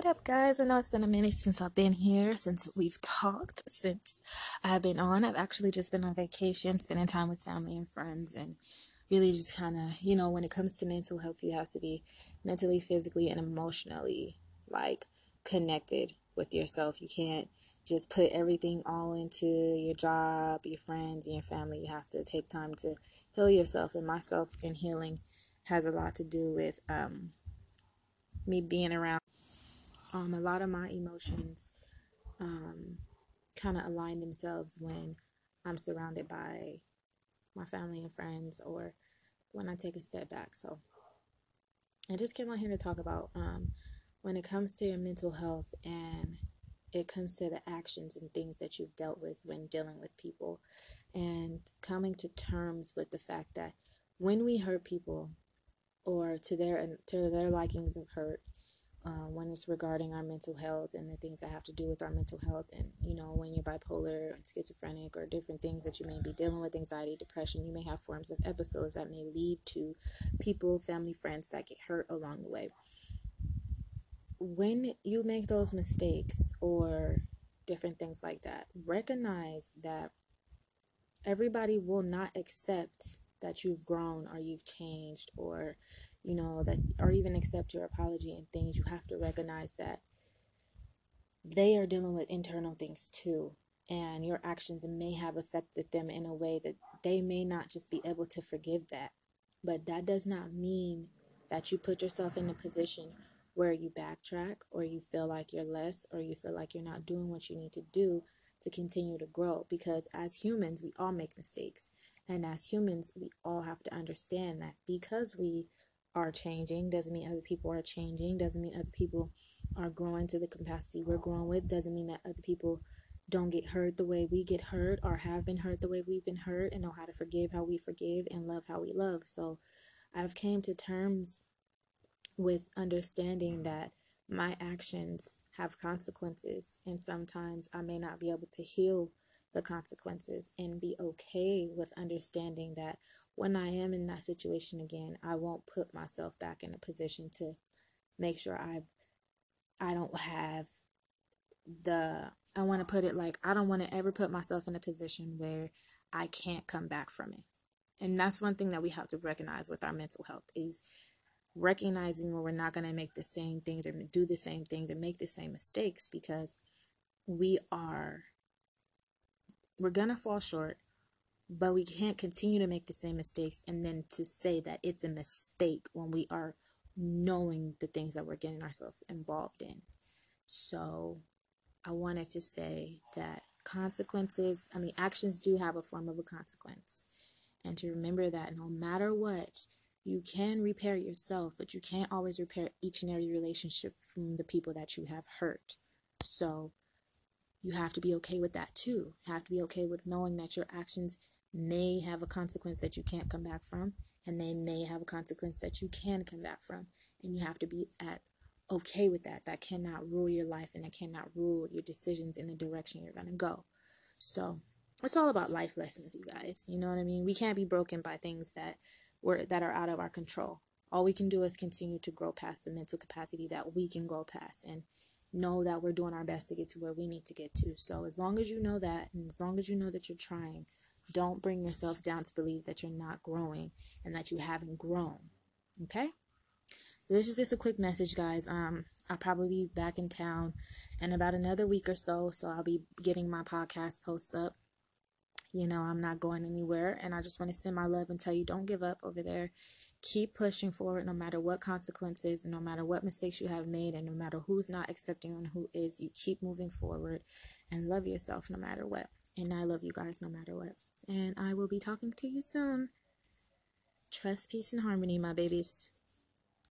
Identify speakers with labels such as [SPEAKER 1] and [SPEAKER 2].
[SPEAKER 1] What up, guys? I know it's been a minute since I've been here, since we've talked, since I've been on. I've actually just been on vacation, spending time with family and friends, and really just kind of, you know, when it comes to mental health, you have to be mentally, physically, and emotionally like connected with yourself. You can't just put everything all into your job, your friends, and your family. You have to take time to heal yourself, and myself and healing has a lot to do with um, me being around um, a lot of my emotions um, kind of align themselves when I'm surrounded by my family and friends or when I take a step back. So I just came on here to talk about um, when it comes to your mental health and it comes to the actions and things that you've dealt with when dealing with people and coming to terms with the fact that when we hurt people or to their to their likings of hurt uh, when it's regarding our mental health and the things that have to do with our mental health and you know when you're bipolar and schizophrenic or different things that you may be dealing with anxiety depression you may have forms of episodes that may lead to people family friends that get hurt along the way. When you make those mistakes or different things like that recognize that everybody will not accept that you've grown or you've changed or you know, that or even accept your apology and things, you have to recognize that they are dealing with internal things too. And your actions may have affected them in a way that they may not just be able to forgive that. But that does not mean that you put yourself in a position where you backtrack or you feel like you're less or you feel like you're not doing what you need to do to continue to grow. Because as humans, we all make mistakes. And as humans, we all have to understand that because we are changing doesn't mean other people are changing doesn't mean other people are growing to the capacity we're growing with doesn't mean that other people don't get hurt the way we get hurt or have been hurt the way we've been hurt and know how to forgive how we forgive and love how we love. So i've came to terms with understanding that my actions have consequences and sometimes i may not be able to heal the consequences and be okay with understanding that when I am in that situation again, I won't put myself back in a position to make sure I I don't have the I want to put it like I don't want to ever put myself in a position where I can't come back from it. And that's one thing that we have to recognize with our mental health is recognizing when we're not going to make the same things or do the same things or make the same mistakes because we are we're to fall short, but we can't continue to make the same mistakes and then to say that it's a mistake when we are knowing the things that we're getting ourselves involved in. So I wanted to say that consequences, I mean, actions do have a form of a consequence. And to remember that no matter what, you can repair yourself, but you can't always repair each and every relationship from the people that you have hurt. So you have to be okay with that too. You have to be okay with knowing that your actions may have a consequence that you can't come back from, and they may have a consequence that you can come back from. And you have to be at okay with that. That cannot rule your life and it cannot rule your decisions in the direction you're gonna go. So it's all about life lessons, you guys. You know what I mean? We can't be broken by things that were that are out of our control. All we can do is continue to grow past the mental capacity that we can grow past. And know that we're doing our best to get to where we need to get to. So as long as you know that, and as long as you know that you're trying, don't bring yourself down to believe that you're not growing and that you haven't grown. Okay? So this is just a quick message, guys. Um, I'll probably be back in town in about another week or so, so I'll be getting my podcast posts up. You know, I'm not going anywhere, and I just want to send my love and tell you don't give up over there keep pushing forward no matter what consequences no matter what mistakes you have made and no matter who's not accepting and who is you keep moving forward and love yourself no matter what. And i love you guys no matter what. And i will be talking to you soon. Trust peace and harmony my babies